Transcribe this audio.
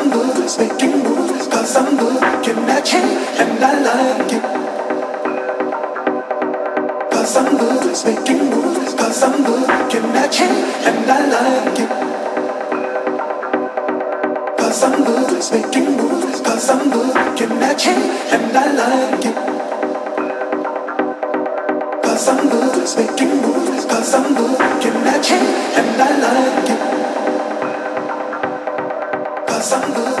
I'm moves, making moves, cause I'm looking at you and I like it. Cause I'm moves, making moves, cause I'm looking at you and I like it. Cause I'm moves, making moves, cause I'm looking at you and I like it. I'm moves, making moves, I'm looking at you and I like it. Cause